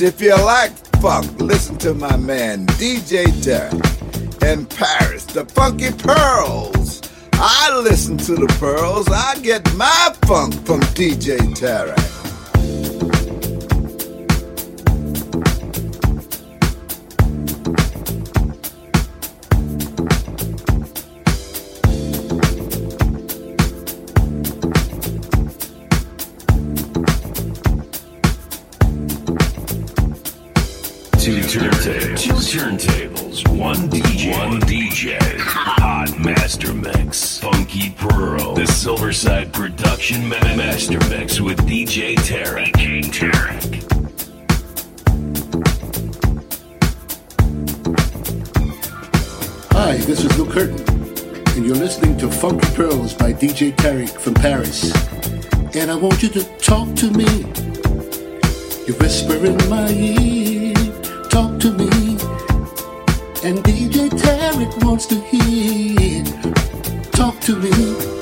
If you like funk, listen to my man DJ Tarek in Paris, the Funky Pearls. I listen to the Pearls. I get my funk from DJ Tarek. To talk to me. You whisper in my ear, talk to me. And DJ Tarek wants to hear. Talk to me.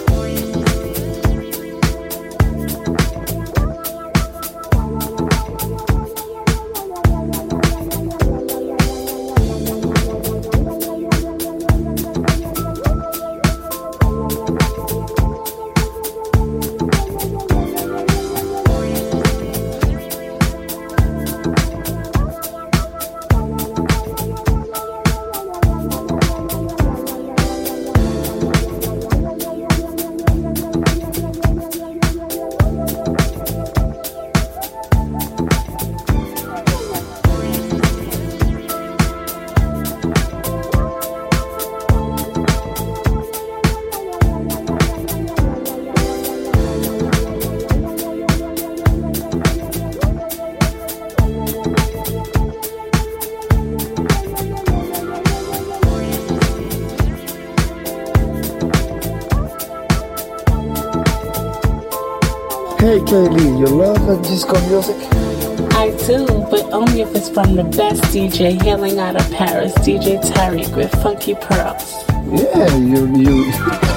You love disco music? I do, but only if it's from the best DJ hailing out of Paris, DJ Tarek with Funky Pearls. Yeah, you you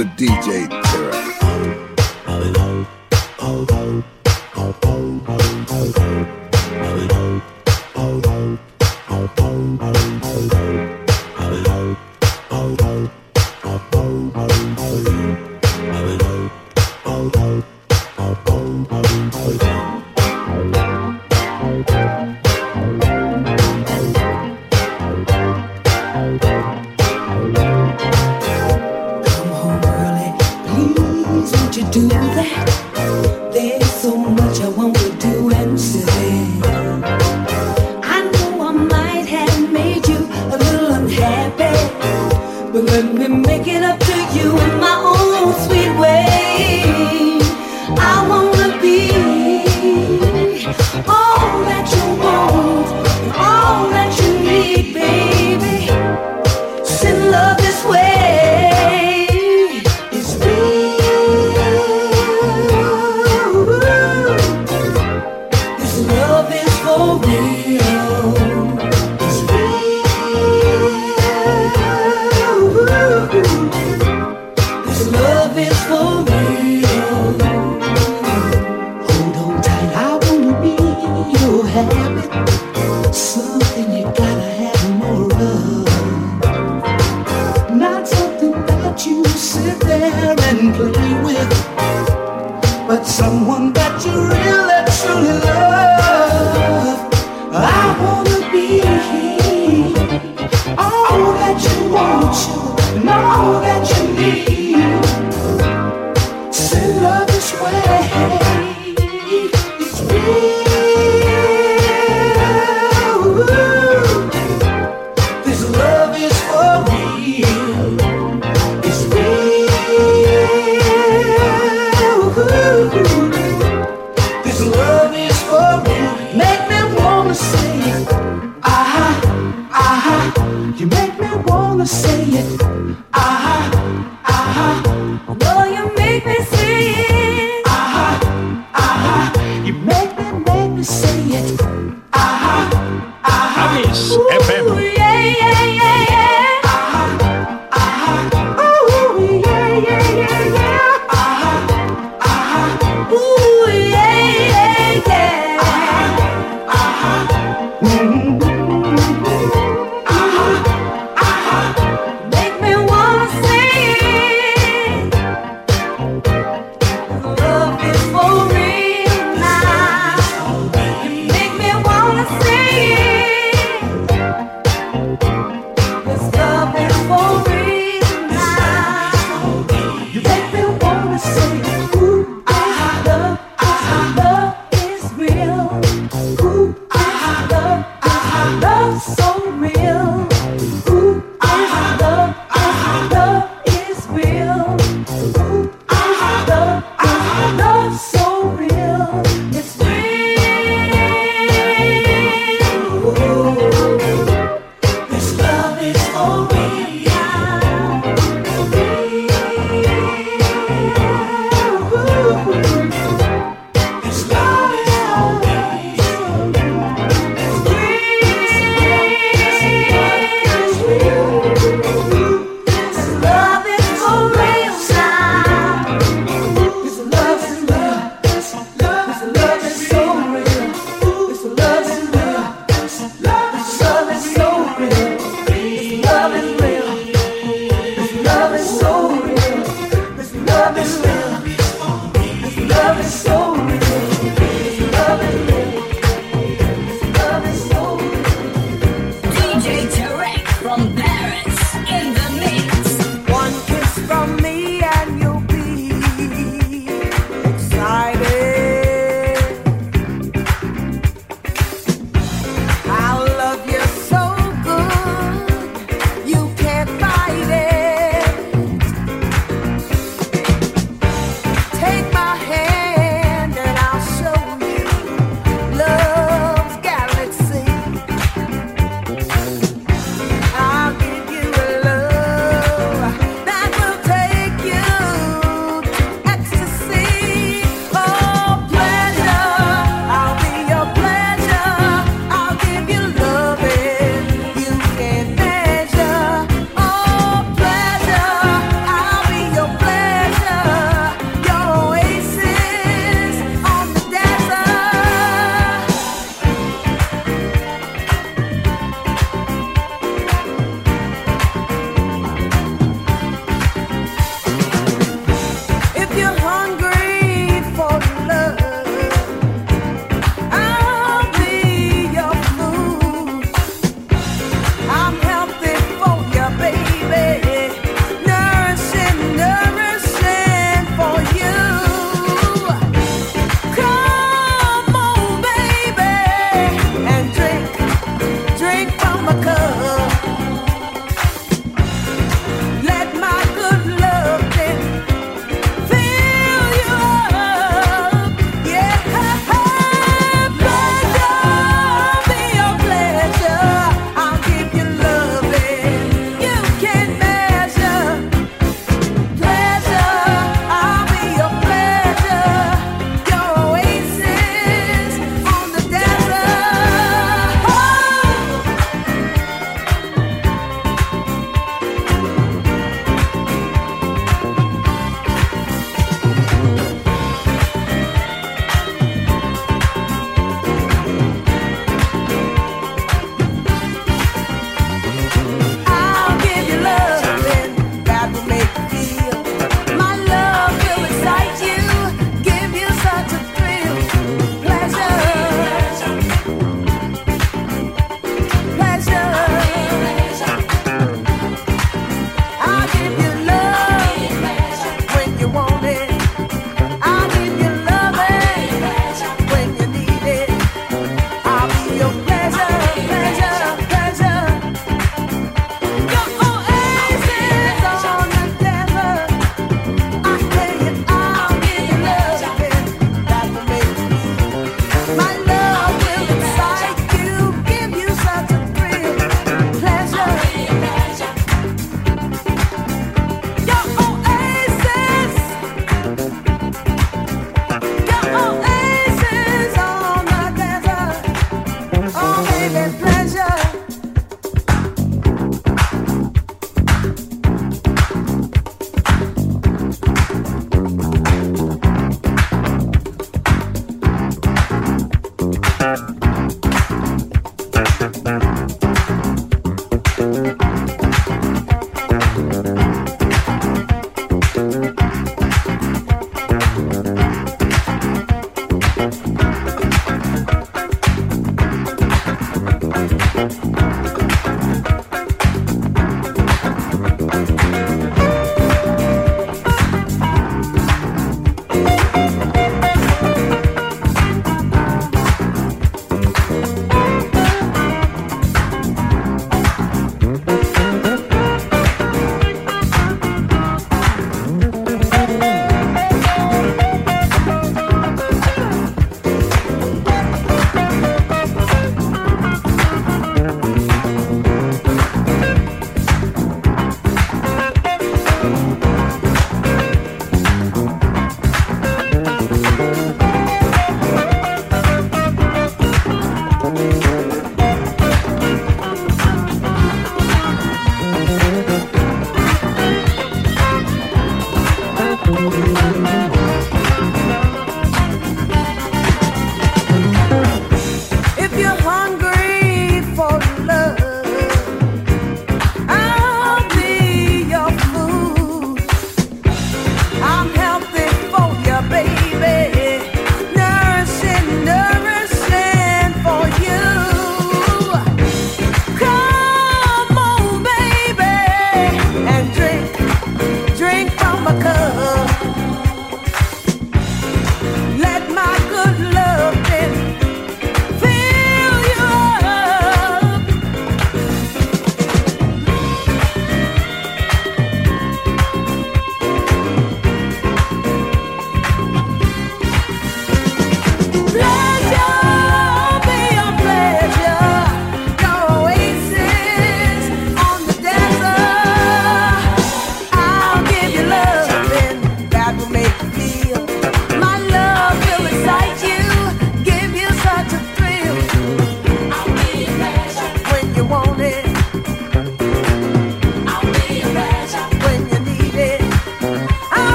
to DJ say it.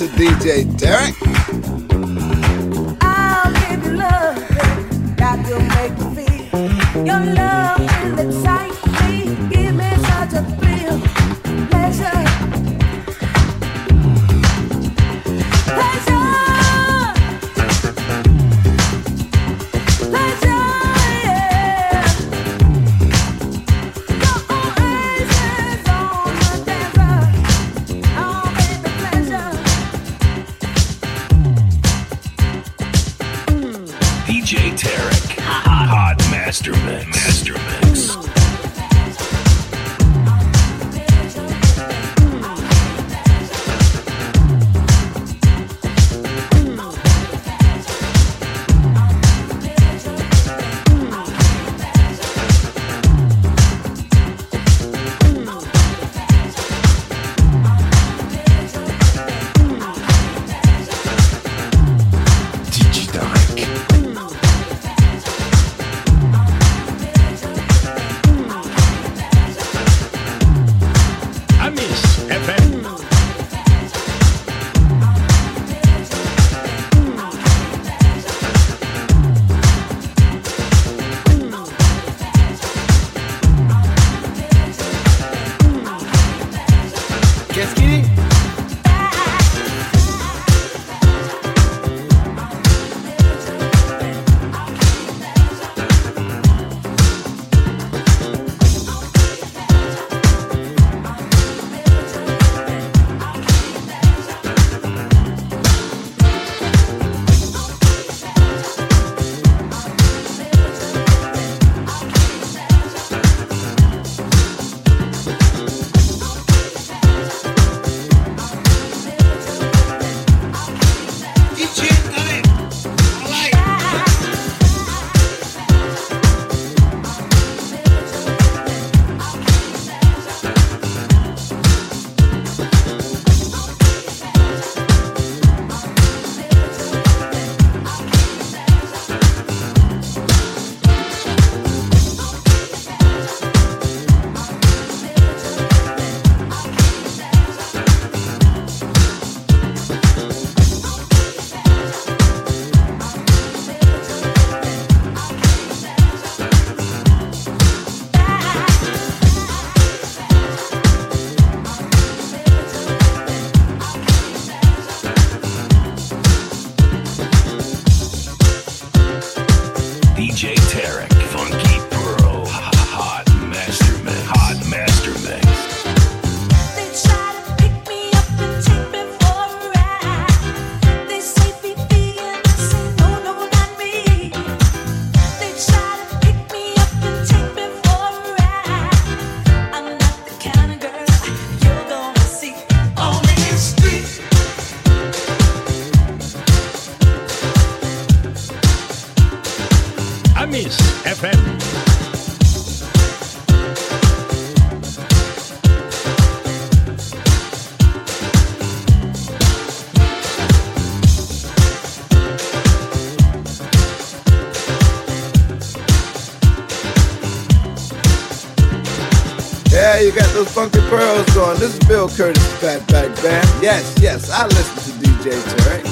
to DJ Tarek. funky pearls on. This is Bill Curtis, Fatback Band. Yes, yes, I listen to DJ Terry.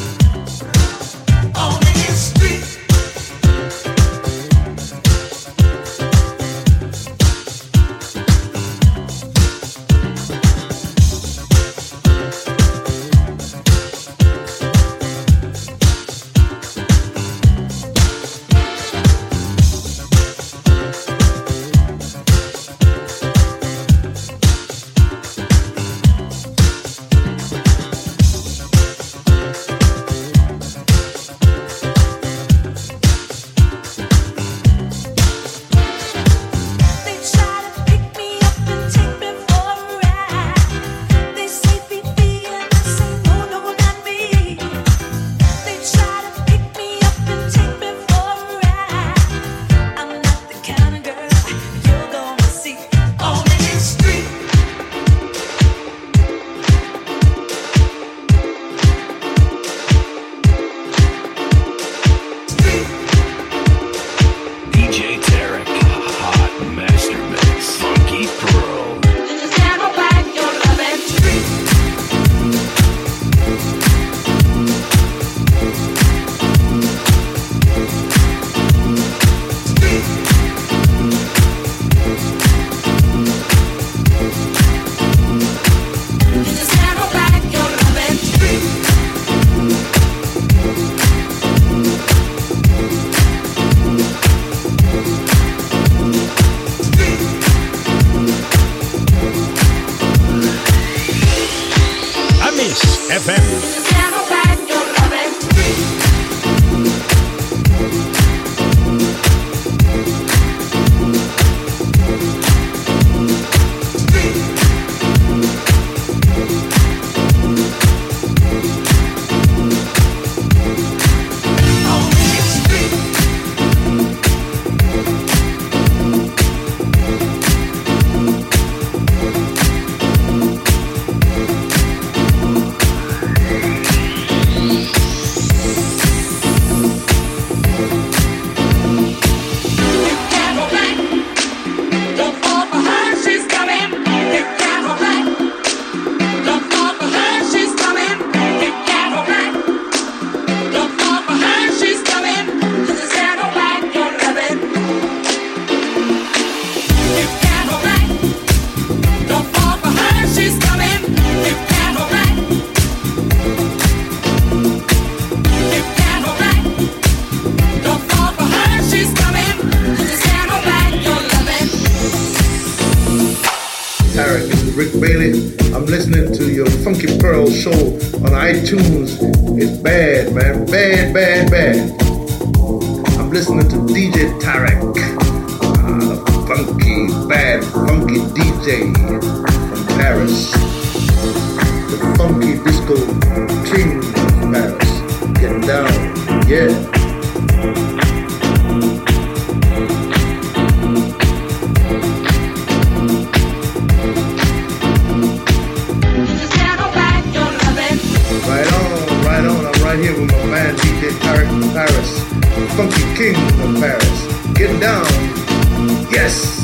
on iTunes is bad, man. Bad, bad, bad. I'm listening to DJ Tarek, uh, funky, bad, funky DJ from Paris. The funky disco king from Paris. Get down, yeah. King of Paris. Get down. Yes.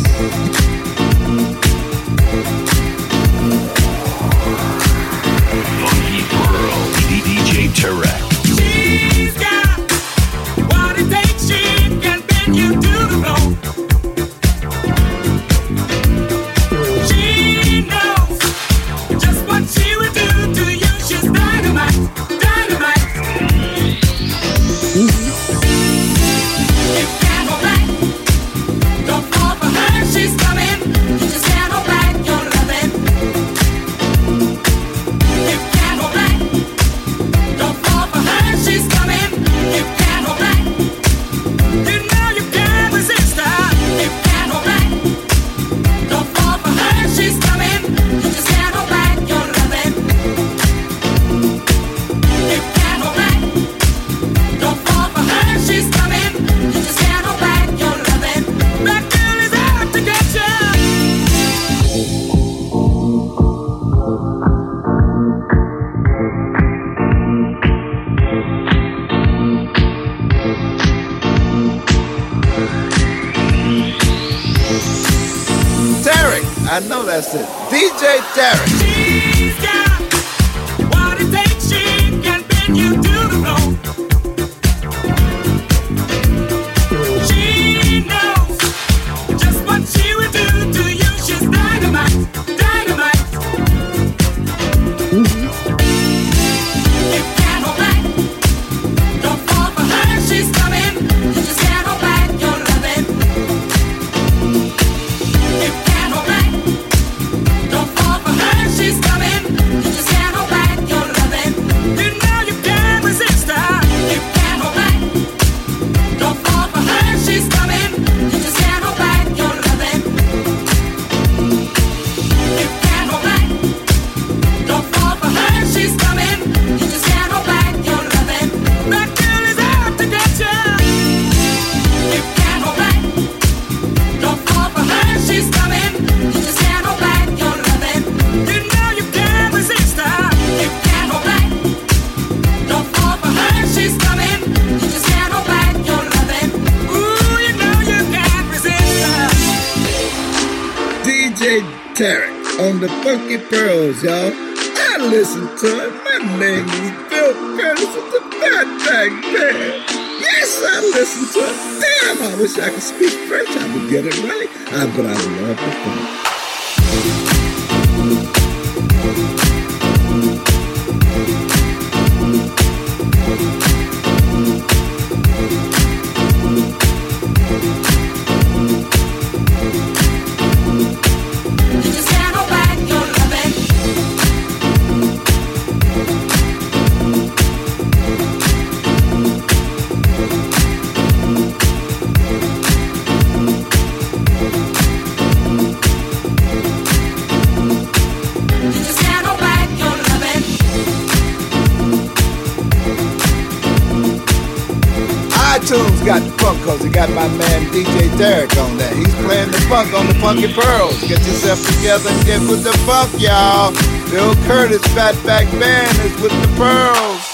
I know that's it. DJ Terrence. speak French. I would get it right. But I love the funk. cause he got my man DJ Tarek on that. He's playing the funk on the Funky Pearls. Get yourself together and get with the funk, y'all. Bill Curtis, Fatback Band is with the Pearls.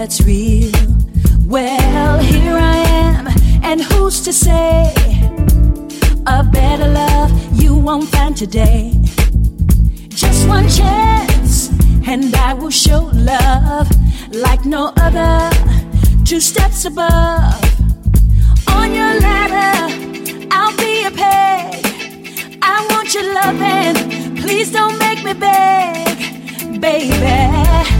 that's real. Well, here I am, and who's to say a better love you won't find today? Just one chance, and I will show love like no other. Two steps above on your ladder, I'll be a peg. I want your loving, please don't make me beg, baby.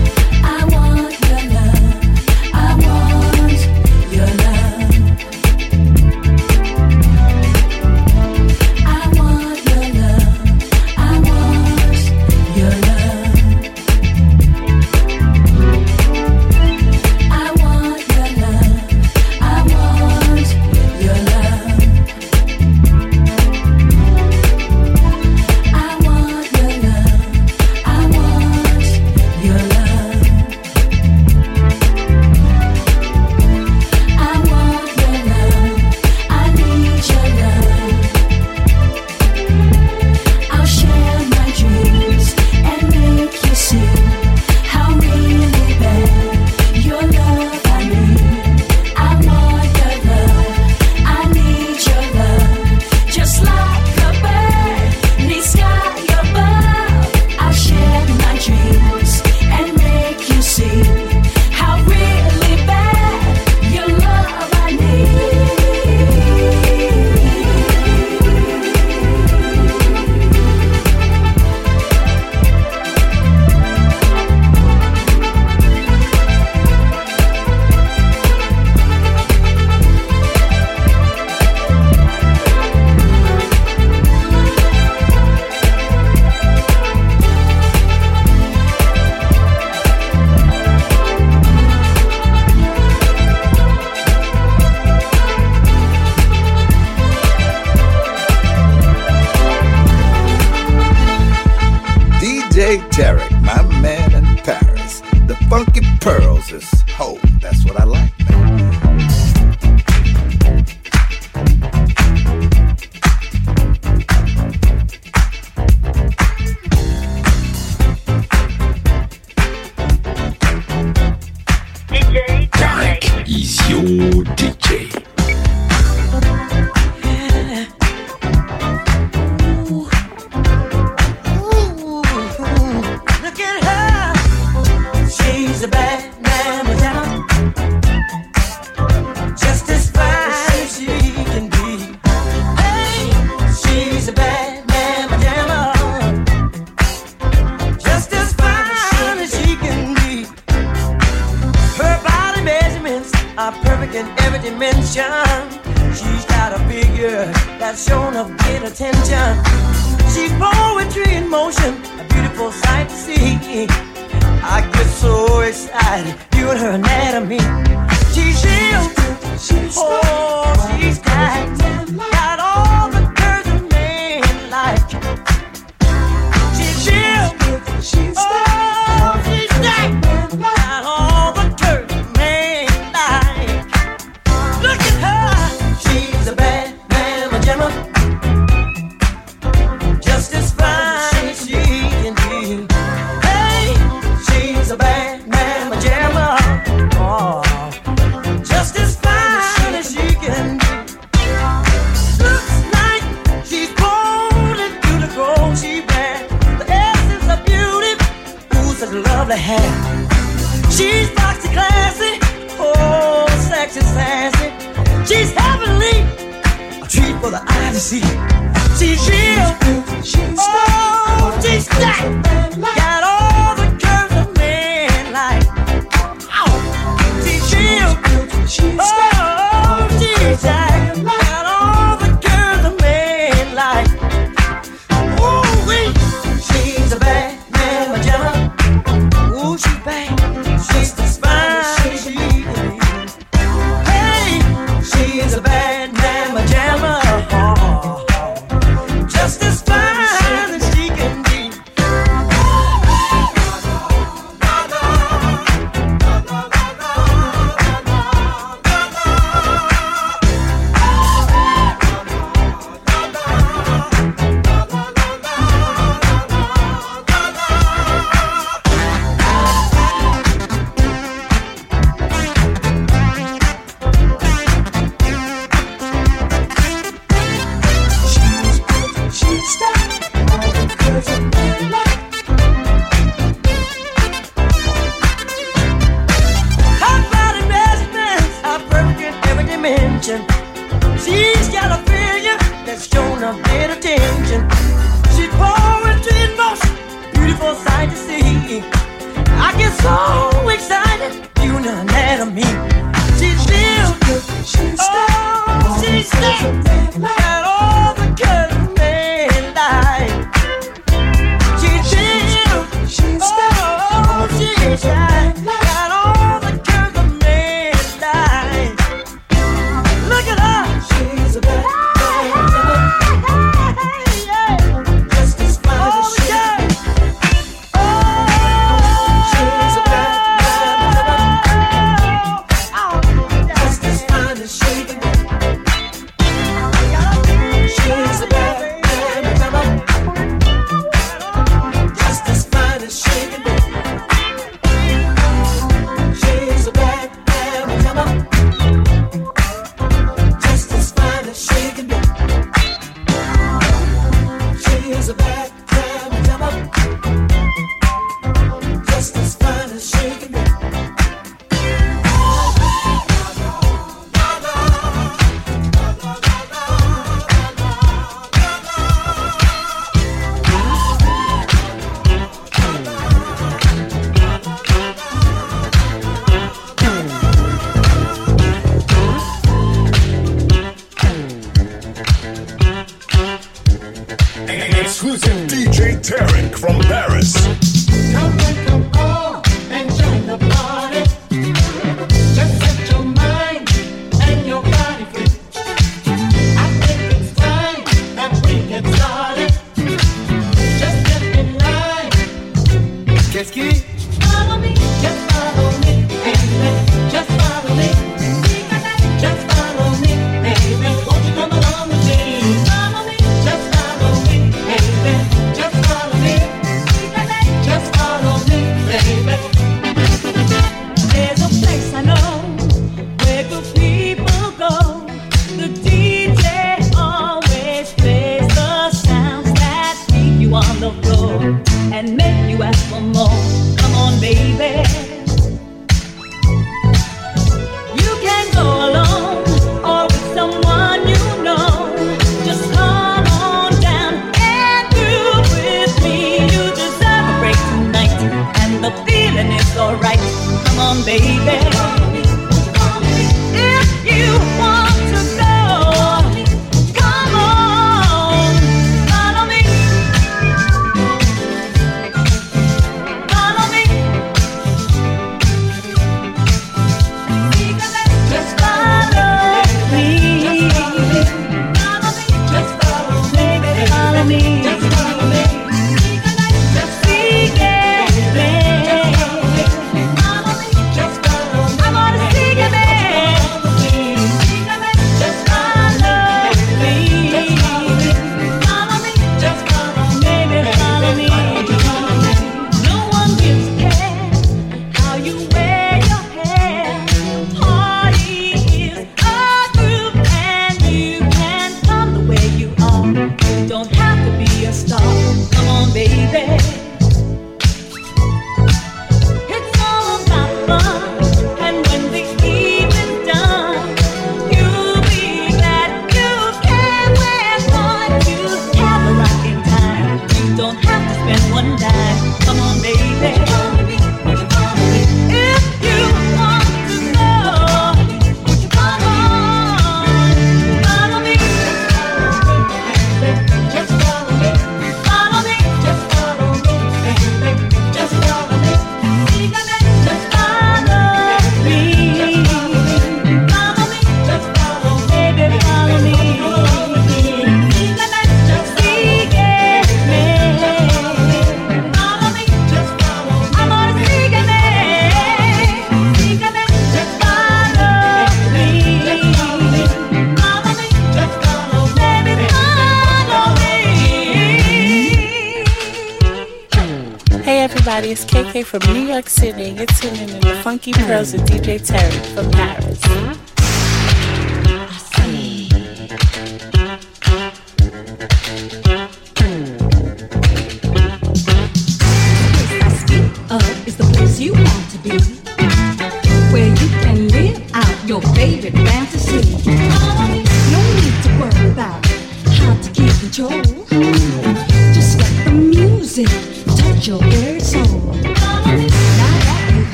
from New York City. You're tuning in to Funky Pearls with DJ Terry from Paris.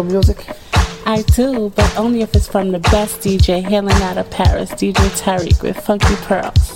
disco music? I do, but only if it's from the best DJ hailing out of Paris, DJ Tarek with Funky Pearls.